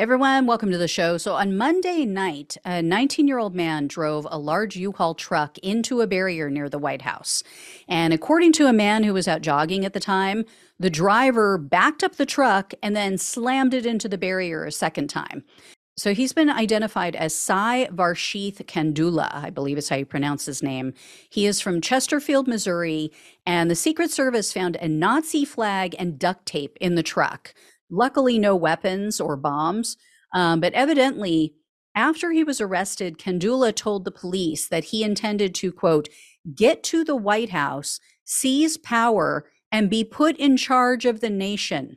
Everyone, welcome to the show. So, on Monday night, a 19 year old man drove a large U Haul truck into a barrier near the White House. And according to a man who was out jogging at the time, the driver backed up the truck and then slammed it into the barrier a second time. So he's been identified as Sai Varshith Kandula, I believe is how you pronounce his name. He is from Chesterfield, Missouri, and the Secret Service found a Nazi flag and duct tape in the truck. Luckily, no weapons or bombs. Um, but evidently, after he was arrested, Kandula told the police that he intended to, quote, get to the White House, seize power, and be put in charge of the nation.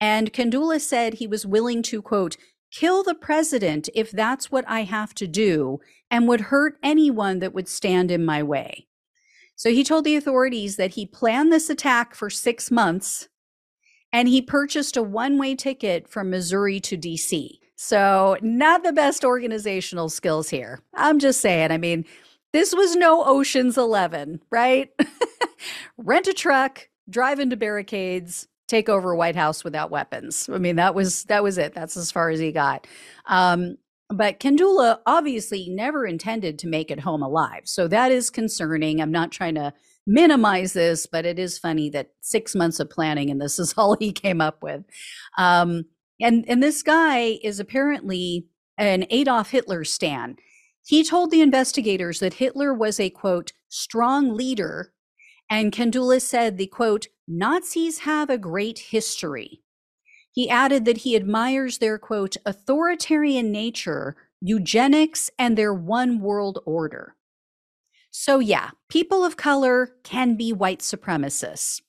And Kandula said he was willing to, quote, kill the president if that's what I have to do, and would hurt anyone that would stand in my way. So he told the authorities that he planned this attack for six months and he purchased a one way ticket from Missouri to DC. So, not the best organizational skills here. I'm just saying, I mean, this was no Ocean's 11, right? Rent a truck, drive into barricades, take over White House without weapons. I mean, that was that was it. That's as far as he got. Um, but Kandula obviously never intended to make it home alive. So that is concerning. I'm not trying to minimize this, but it is funny that six months of planning and this is all he came up with. Um, and and this guy is apparently an Adolf Hitler stan. He told the investigators that Hitler was a quote strong leader, and Kandula said the quote Nazis have a great history. He added that he admires their quote authoritarian nature, eugenics, and their one world order. So, yeah, people of color can be white supremacists.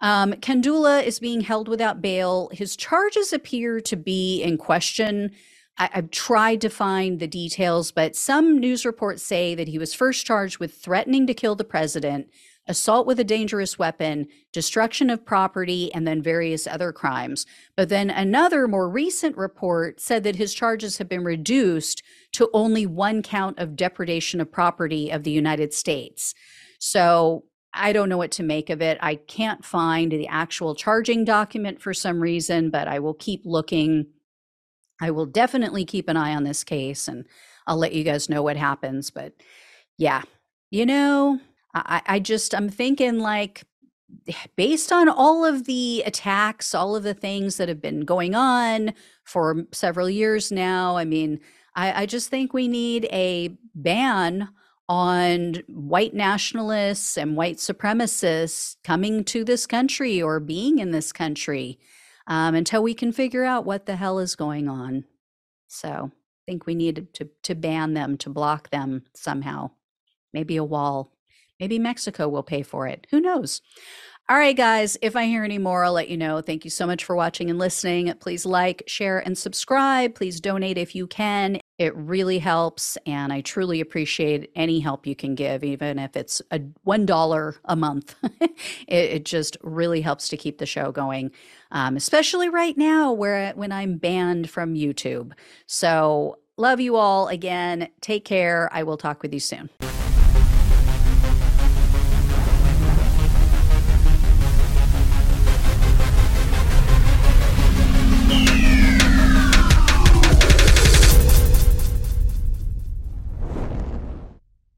Um, Kandula is being held without bail. His charges appear to be in question. I, have tried to find the details, but some news reports say that he was first charged with threatening to kill the president, assault with a dangerous weapon, destruction of property, and then various other crimes. But then another more recent report said that his charges have been reduced to only one count of depredation of property of the United States. So I don't know what to make of it. I can't find the actual charging document for some reason, but I will keep looking. I will definitely keep an eye on this case and I'll let you guys know what happens. But yeah, you know, I, I just, I'm thinking like, based on all of the attacks, all of the things that have been going on for several years now, I mean, I, I just think we need a ban on white nationalists and white supremacists coming to this country or being in this country um, until we can figure out what the hell is going on. So I think we need to, to ban them, to block them somehow. Maybe a wall. Maybe Mexico will pay for it. Who knows? All right, guys, if I hear any more, I'll let you know. Thank you so much for watching and listening. Please like, share, and subscribe. Please donate if you can. It really helps, and I truly appreciate any help you can give, even if it's a $1 a month. it, it, just really helps to keep the show going, um, especially right now where when I'm banned from YouTube. So, love you all again. Take care. I will talk with you soon.